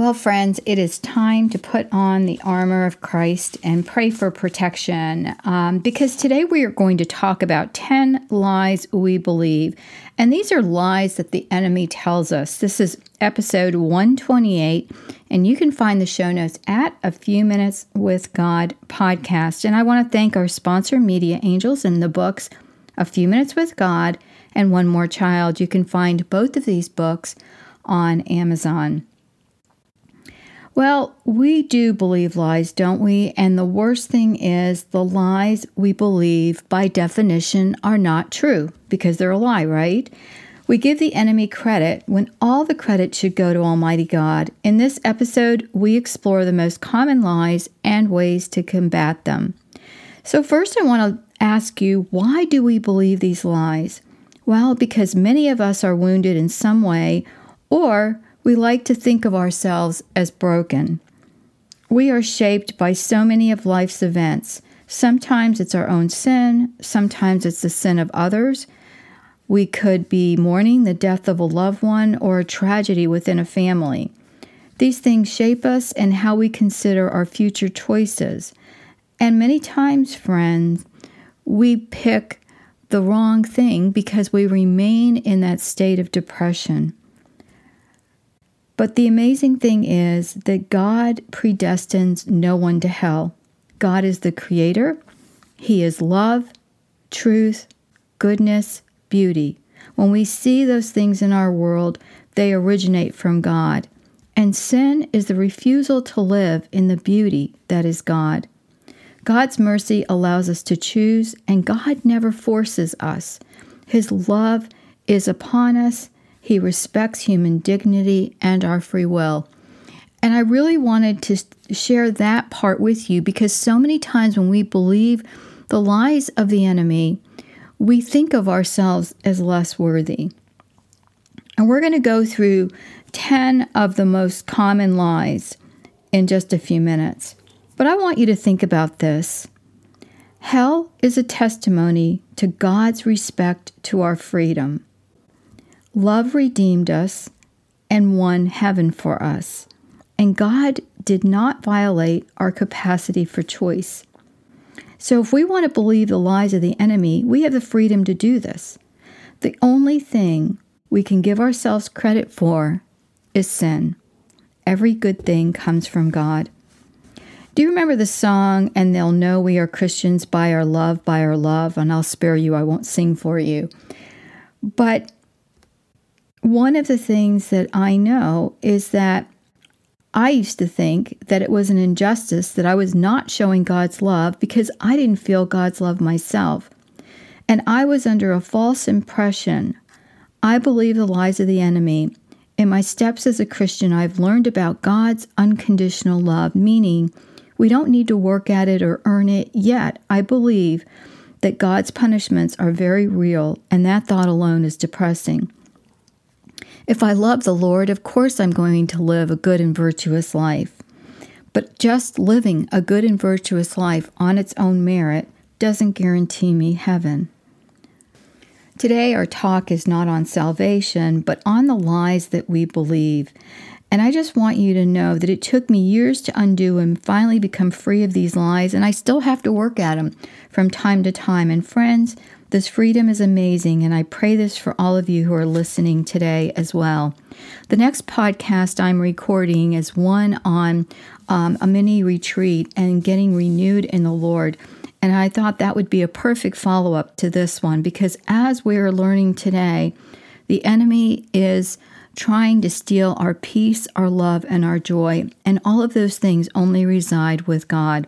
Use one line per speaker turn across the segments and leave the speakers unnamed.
Well, friends, it is time to put on the armor of Christ and pray for protection um, because today we are going to talk about 10 lies we believe. And these are lies that the enemy tells us. This is episode 128, and you can find the show notes at A Few Minutes with God podcast. And I want to thank our sponsor, Media Angels, and the books A Few Minutes with God and One More Child. You can find both of these books on Amazon. Well, we do believe lies, don't we? And the worst thing is the lies we believe, by definition, are not true because they're a lie, right? We give the enemy credit when all the credit should go to Almighty God. In this episode, we explore the most common lies and ways to combat them. So, first, I want to ask you why do we believe these lies? Well, because many of us are wounded in some way, or we like to think of ourselves as broken. We are shaped by so many of life's events. Sometimes it's our own sin, sometimes it's the sin of others. We could be mourning the death of a loved one or a tragedy within a family. These things shape us and how we consider our future choices. And many times, friends, we pick the wrong thing because we remain in that state of depression. But the amazing thing is that God predestines no one to hell. God is the creator, He is love, truth, goodness, beauty. When we see those things in our world, they originate from God. And sin is the refusal to live in the beauty that is God. God's mercy allows us to choose, and God never forces us. His love is upon us he respects human dignity and our free will. And I really wanted to share that part with you because so many times when we believe the lies of the enemy, we think of ourselves as less worthy. And we're going to go through 10 of the most common lies in just a few minutes. But I want you to think about this. Hell is a testimony to God's respect to our freedom. Love redeemed us and won heaven for us. And God did not violate our capacity for choice. So, if we want to believe the lies of the enemy, we have the freedom to do this. The only thing we can give ourselves credit for is sin. Every good thing comes from God. Do you remember the song, And They'll Know We Are Christians by Our Love, by Our Love? And I'll spare you, I won't sing for you. But one of the things that I know is that I used to think that it was an injustice that I was not showing God's love because I didn't feel God's love myself. And I was under a false impression. I believe the lies of the enemy. In my steps as a Christian, I've learned about God's unconditional love, meaning we don't need to work at it or earn it yet. I believe that God's punishments are very real, and that thought alone is depressing. If I love the Lord, of course I'm going to live a good and virtuous life. But just living a good and virtuous life on its own merit doesn't guarantee me heaven. Today, our talk is not on salvation, but on the lies that we believe. And I just want you to know that it took me years to undo and finally become free of these lies, and I still have to work at them from time to time. And friends, this freedom is amazing, and I pray this for all of you who are listening today as well. The next podcast I'm recording is one on um, a mini retreat and getting renewed in the Lord. And I thought that would be a perfect follow up to this one because as we're learning today, the enemy is trying to steal our peace, our love, and our joy. And all of those things only reside with God.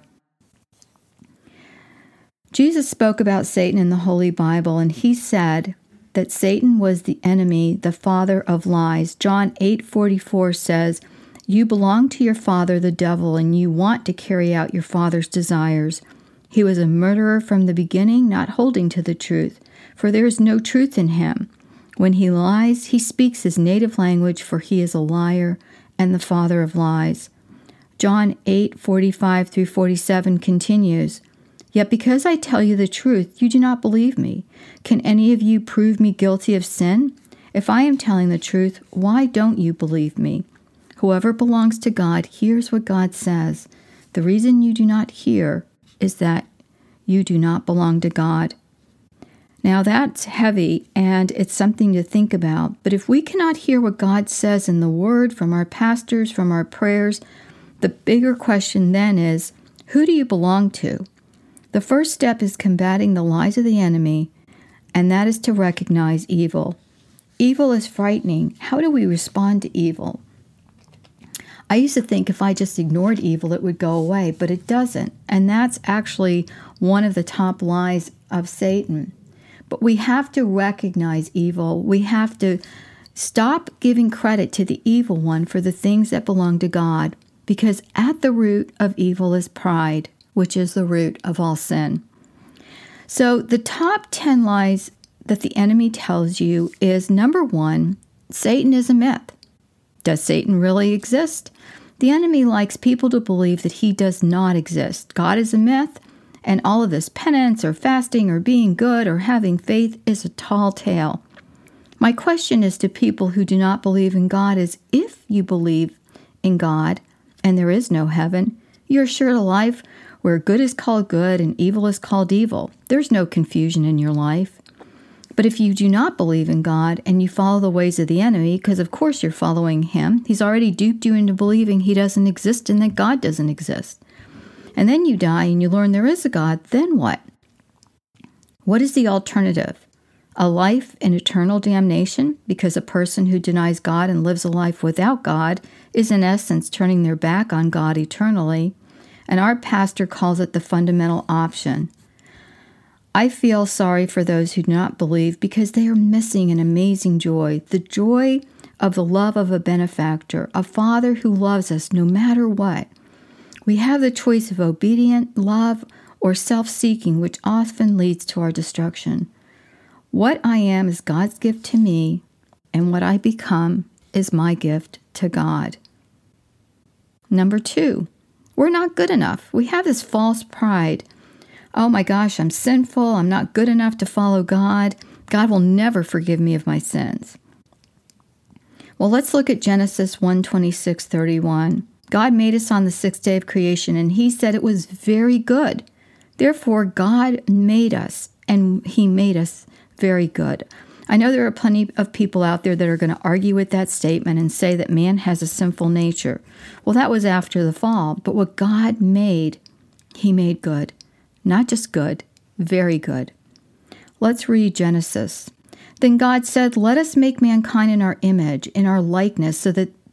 Jesus spoke about Satan in the Holy Bible, and he said that Satan was the enemy, the father of lies. John 8:44 says, "You belong to your father the devil, and you want to carry out your father's desires." He was a murderer from the beginning, not holding to the truth, for there is no truth in him. When he lies, he speaks his native language, for he is a liar and the father of lies. John 8:45 through 47 continues, Yet because I tell you the truth, you do not believe me. Can any of you prove me guilty of sin? If I am telling the truth, why don't you believe me? Whoever belongs to God hears what God says. The reason you do not hear is that you do not belong to God. Now that's heavy and it's something to think about. But if we cannot hear what God says in the Word from our pastors, from our prayers, the bigger question then is who do you belong to? The first step is combating the lies of the enemy, and that is to recognize evil. Evil is frightening. How do we respond to evil? I used to think if I just ignored evil, it would go away, but it doesn't. And that's actually one of the top lies of Satan. But we have to recognize evil. We have to stop giving credit to the evil one for the things that belong to God, because at the root of evil is pride which is the root of all sin. So, the top 10 lies that the enemy tells you is number one, Satan is a myth. Does Satan really exist? The enemy likes people to believe that he does not exist. God is a myth, and all of this penance or fasting or being good or having faith is a tall tale. My question is to people who do not believe in God is if you believe in God and there is no heaven, you're assured a life where good is called good and evil is called evil. There's no confusion in your life. But if you do not believe in God and you follow the ways of the enemy, because of course you're following him, he's already duped you into believing he doesn't exist and that God doesn't exist. And then you die and you learn there is a God, then what? What is the alternative? A life in eternal damnation because a person who denies God and lives a life without God is in essence turning their back on God eternally and our pastor calls it the fundamental option. I feel sorry for those who do not believe because they are missing an amazing joy the joy of the love of a benefactor, a father who loves us no matter what. We have the choice of obedient love or self seeking, which often leads to our destruction. What I am is God's gift to me, and what I become is my gift to God. Number two, we're not good enough. We have this false pride. Oh my gosh, I'm sinful. I'm not good enough to follow God. God will never forgive me of my sins. Well, let's look at Genesis 1 26 31. God made us on the sixth day of creation, and He said it was very good. Therefore, God made us, and He made us very good. I know there are plenty of people out there that are going to argue with that statement and say that man has a sinful nature. Well, that was after the fall, but what God made, He made good. Not just good, very good. Let's read Genesis. Then God said, Let us make mankind in our image, in our likeness, so that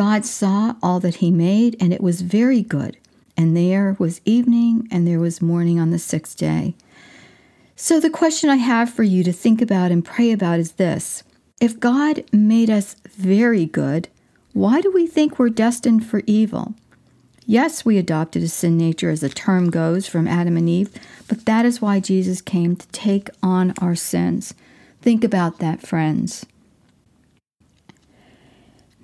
God saw all that he made, and it was very good. And there was evening, and there was morning on the sixth day. So, the question I have for you to think about and pray about is this If God made us very good, why do we think we're destined for evil? Yes, we adopted a sin nature as the term goes from Adam and Eve, but that is why Jesus came to take on our sins. Think about that, friends.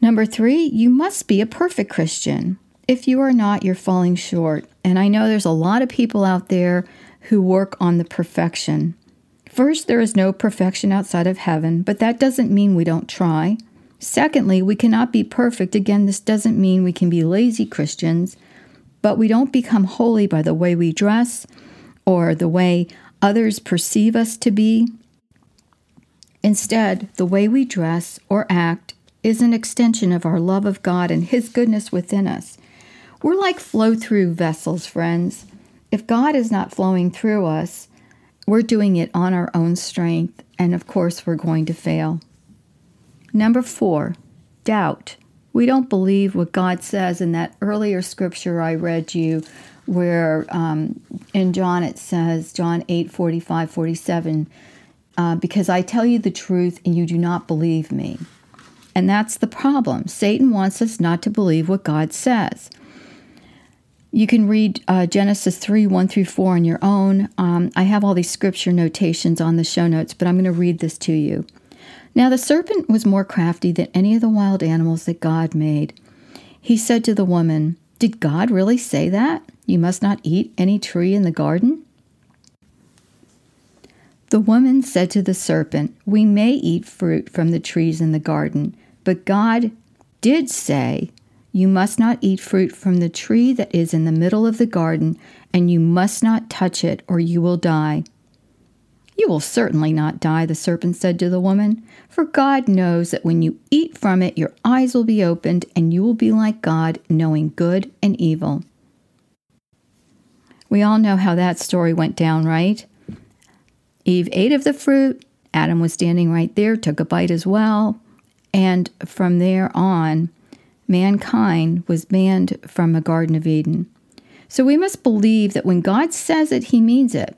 Number three, you must be a perfect Christian. If you are not, you're falling short. And I know there's a lot of people out there who work on the perfection. First, there is no perfection outside of heaven, but that doesn't mean we don't try. Secondly, we cannot be perfect. Again, this doesn't mean we can be lazy Christians, but we don't become holy by the way we dress or the way others perceive us to be. Instead, the way we dress or act is an extension of our love of God and His goodness within us. We're like flow through vessels, friends. If God is not flowing through us, we're doing it on our own strength, and of course, we're going to fail. Number four, doubt. We don't believe what God says in that earlier scripture I read you, where um, in John it says, John 8 45, 47, uh, because I tell you the truth and you do not believe me. And that's the problem. Satan wants us not to believe what God says. You can read uh, Genesis 3 1 through 4 on your own. Um, I have all these scripture notations on the show notes, but I'm going to read this to you. Now the serpent was more crafty than any of the wild animals that God made. He said to the woman, Did God really say that? You must not eat any tree in the garden? The woman said to the serpent, We may eat fruit from the trees in the garden, but God did say, you must not eat fruit from the tree that is in the middle of the garden, and you must not touch it, or you will die. You will certainly not die, the serpent said to the woman, for God knows that when you eat from it, your eyes will be opened, and you will be like God, knowing good and evil. We all know how that story went down, right? Eve ate of the fruit. Adam was standing right there, took a bite as well. And from there on, mankind was banned from the Garden of Eden. So we must believe that when God says it, he means it.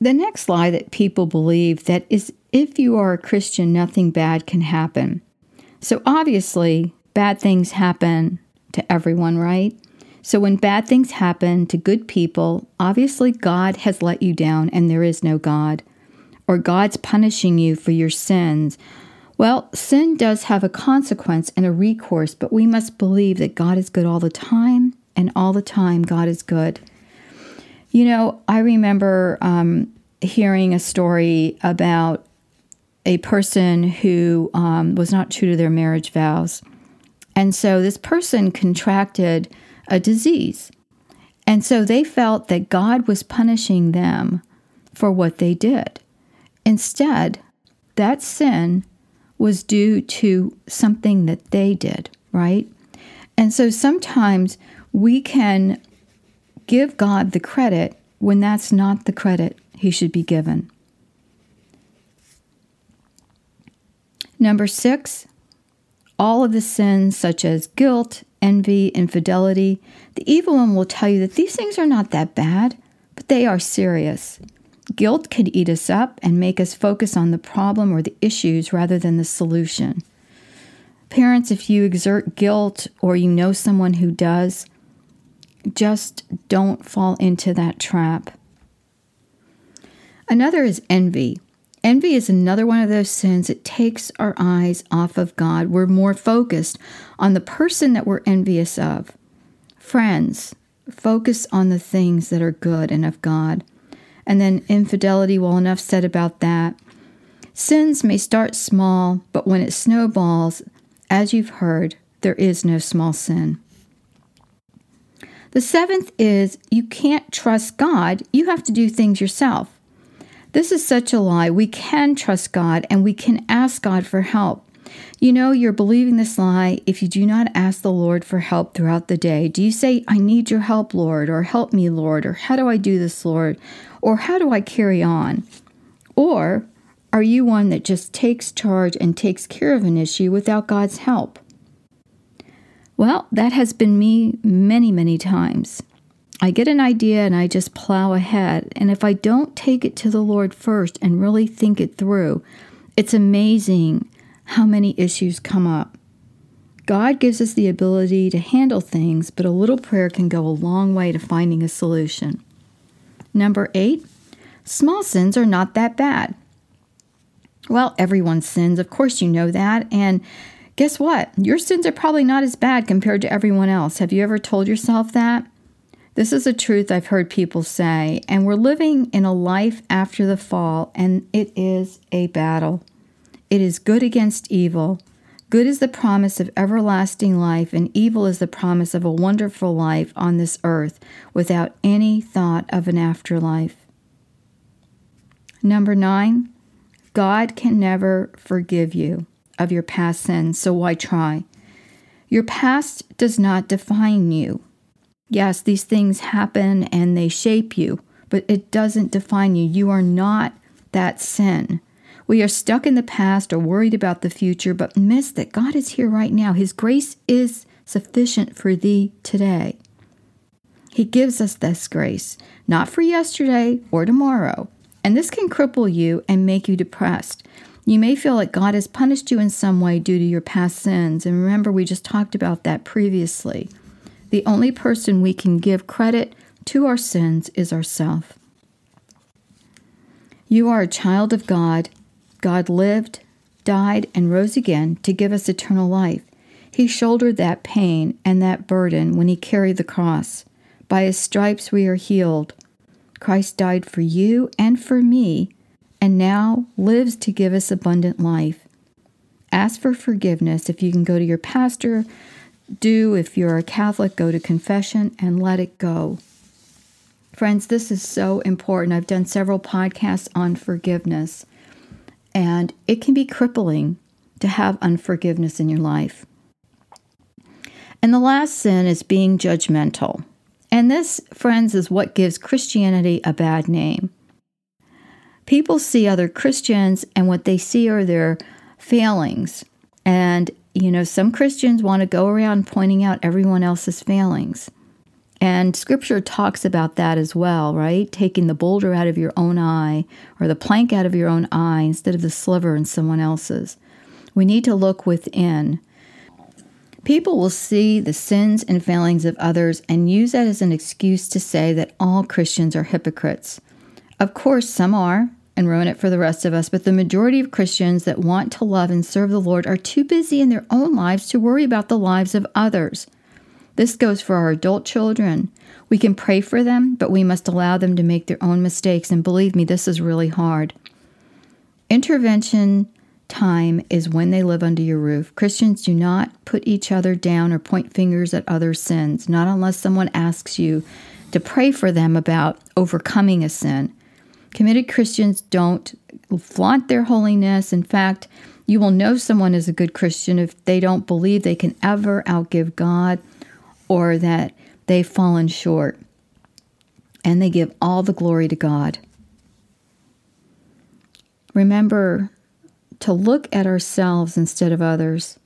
The next lie that people believe that is if you are a Christian, nothing bad can happen. So obviously, bad things happen to everyone, right? So when bad things happen to good people, obviously God has let you down and there is no God. Or God's punishing you for your sins well, sin does have a consequence and a recourse, but we must believe that God is good all the time, and all the time God is good. You know, I remember um, hearing a story about a person who um, was not true to their marriage vows. And so this person contracted a disease. And so they felt that God was punishing them for what they did. Instead, that sin was due to something that they did, right? And so sometimes we can give God the credit when that's not the credit he should be given. Number six, all of the sins such as guilt, envy, infidelity, the evil one will tell you that these things are not that bad, but they are serious. Guilt could eat us up and make us focus on the problem or the issues rather than the solution. Parents, if you exert guilt or you know someone who does, just don't fall into that trap. Another is envy. Envy is another one of those sins that takes our eyes off of God. We're more focused on the person that we're envious of. Friends, focus on the things that are good and of God. And then infidelity, well, enough said about that. Sins may start small, but when it snowballs, as you've heard, there is no small sin. The seventh is you can't trust God, you have to do things yourself. This is such a lie. We can trust God and we can ask God for help. You know, you're believing this lie if you do not ask the Lord for help throughout the day. Do you say, I need your help, Lord, or help me, Lord, or how do I do this, Lord, or how do I carry on? Or are you one that just takes charge and takes care of an issue without God's help? Well, that has been me many, many times. I get an idea and I just plow ahead. And if I don't take it to the Lord first and really think it through, it's amazing how many issues come up. God gives us the ability to handle things, but a little prayer can go a long way to finding a solution. Number eight, small sins are not that bad. Well, everyone sins. Of course, you know that. And guess what? Your sins are probably not as bad compared to everyone else. Have you ever told yourself that? This is a truth I've heard people say, and we're living in a life after the fall, and it is a battle. It is good against evil. Good is the promise of everlasting life, and evil is the promise of a wonderful life on this earth without any thought of an afterlife. Number nine, God can never forgive you of your past sins, so why try? Your past does not define you. Yes, these things happen and they shape you, but it doesn't define you. You are not that sin. We are stuck in the past or worried about the future, but miss that God is here right now. His grace is sufficient for thee today. He gives us this grace, not for yesterday or tomorrow. And this can cripple you and make you depressed. You may feel like God has punished you in some way due to your past sins. And remember, we just talked about that previously. The only person we can give credit to our sins is ourself. You are a child of God. God lived, died, and rose again to give us eternal life. He shouldered that pain and that burden when he carried the cross. By his stripes we are healed. Christ died for you and for me, and now lives to give us abundant life. Ask for forgiveness if you can go to your pastor, do, if you're a Catholic, go to confession and let it go. Friends, this is so important. I've done several podcasts on forgiveness, and it can be crippling to have unforgiveness in your life. And the last sin is being judgmental. And this, friends, is what gives Christianity a bad name. People see other Christians, and what they see are their failings. And you know, some Christians want to go around pointing out everyone else's failings. And scripture talks about that as well, right? Taking the boulder out of your own eye or the plank out of your own eye instead of the sliver in someone else's. We need to look within. People will see the sins and failings of others and use that as an excuse to say that all Christians are hypocrites. Of course, some are, and ruin it for the rest of us. But the majority of Christians that want to love and serve the Lord are too busy in their own lives to worry about the lives of others. This goes for our adult children. We can pray for them, but we must allow them to make their own mistakes. And believe me, this is really hard. Intervention time is when they live under your roof. Christians do not put each other down or point fingers at others' sins, not unless someone asks you to pray for them about overcoming a sin. Committed Christians don't flaunt their holiness. In fact, you will know someone is a good Christian if they don't believe they can ever outgive God or that they've fallen short. And they give all the glory to God. Remember to look at ourselves instead of others.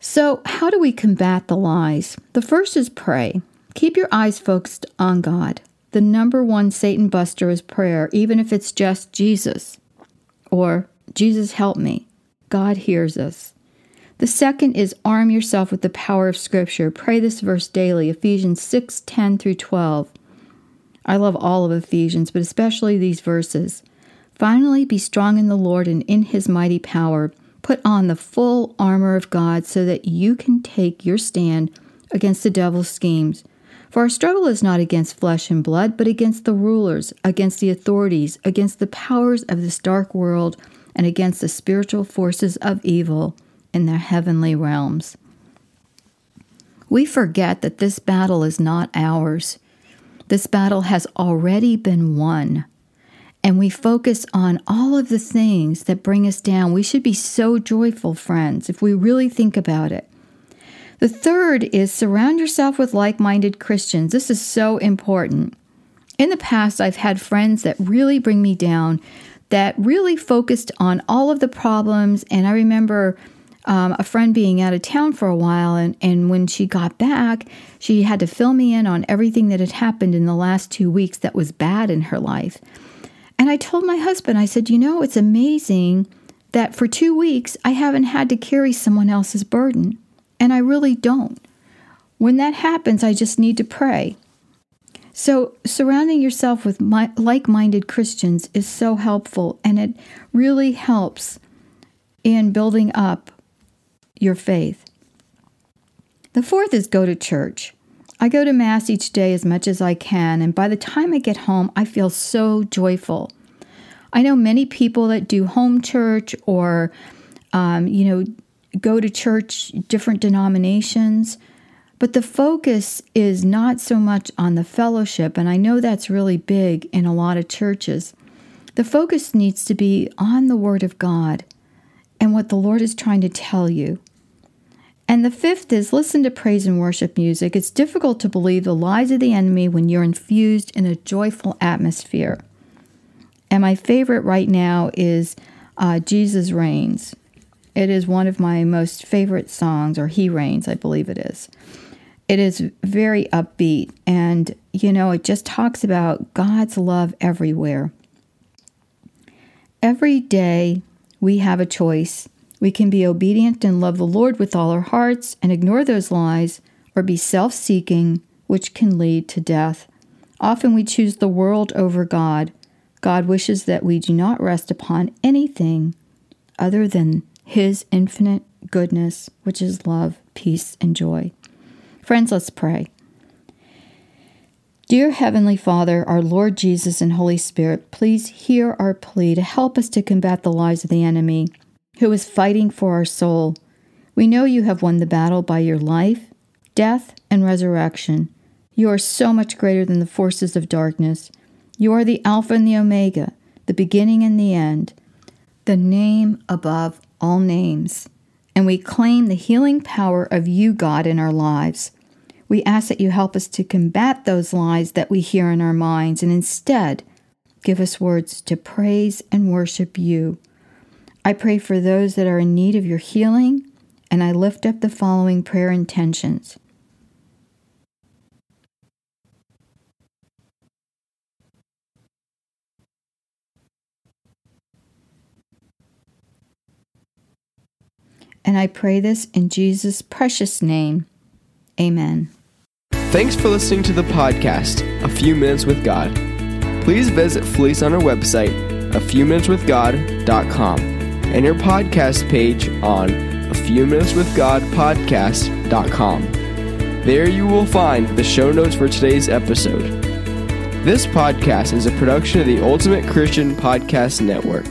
So, how do we combat the lies? The first is pray. Keep your eyes focused on God. The number one Satan buster is prayer, even if it's just Jesus or Jesus help me. God hears us. The second is arm yourself with the power of Scripture. Pray this verse daily, Ephesians 6 10 through 12. I love all of Ephesians, but especially these verses. Finally, be strong in the Lord and in his mighty power. Put on the full armor of God so that you can take your stand against the devil's schemes. For our struggle is not against flesh and blood, but against the rulers, against the authorities, against the powers of this dark world, and against the spiritual forces of evil in the heavenly realms. We forget that this battle is not ours. This battle has already been won. and we focus on all of the things that bring us down, we should be so joyful, friends, if we really think about it. The third is surround yourself with like minded Christians. This is so important. In the past, I've had friends that really bring me down, that really focused on all of the problems. And I remember um, a friend being out of town for a while, and, and when she got back, she had to fill me in on everything that had happened in the last two weeks that was bad in her life. And I told my husband, I said, You know, it's amazing that for two weeks I haven't had to carry someone else's burden. And I really don't. When that happens, I just need to pray. So, surrounding yourself with like minded Christians is so helpful, and it really helps in building up your faith. The fourth is go to church. I go to Mass each day as much as I can, and by the time I get home, I feel so joyful. I know many people that do home church or, um, you know, go to church, different denominations, but the focus is not so much on the fellowship, and I know that's really big in a lot of churches. The focus needs to be on the Word of God and what the Lord is trying to tell you. And the fifth is listen to praise and worship music. It's difficult to believe the lies of the enemy when you're infused in a joyful atmosphere. And my favorite right now is uh, Jesus Reigns. It is one of my most favorite songs, or He Reigns, I believe it is. It is very upbeat, and you know, it just talks about God's love everywhere. Every day we have a choice. We can be obedient and love the Lord with all our hearts and ignore those lies, or be self seeking, which can lead to death. Often we choose the world over God. God wishes that we do not rest upon anything other than his infinite goodness, which is love, peace, and joy. Friends, let's pray. Dear Heavenly Father, our Lord Jesus and Holy Spirit, please hear our plea to help us to combat the lies of the enemy who is fighting for our soul. We know you have won the battle by your life, death, and resurrection. You are so much greater than the forces of darkness. You are the Alpha and the Omega, the beginning and the end, the name above all names, and we claim the healing power of you, God, in our lives. We ask that you help us to combat those lies that we hear in our minds and instead give us words to praise and worship you. I pray for those that are in need of your healing, and I lift up the following prayer intentions. And I pray this in Jesus' precious name. Amen.
Thanks for listening to the podcast, A Few Minutes with God. Please visit Felice on our website, afewminuteswithgod.com, and your podcast page on a few minutes with God podcast.com. There you will find the show notes for today's episode. This podcast is a production of the Ultimate Christian Podcast Network.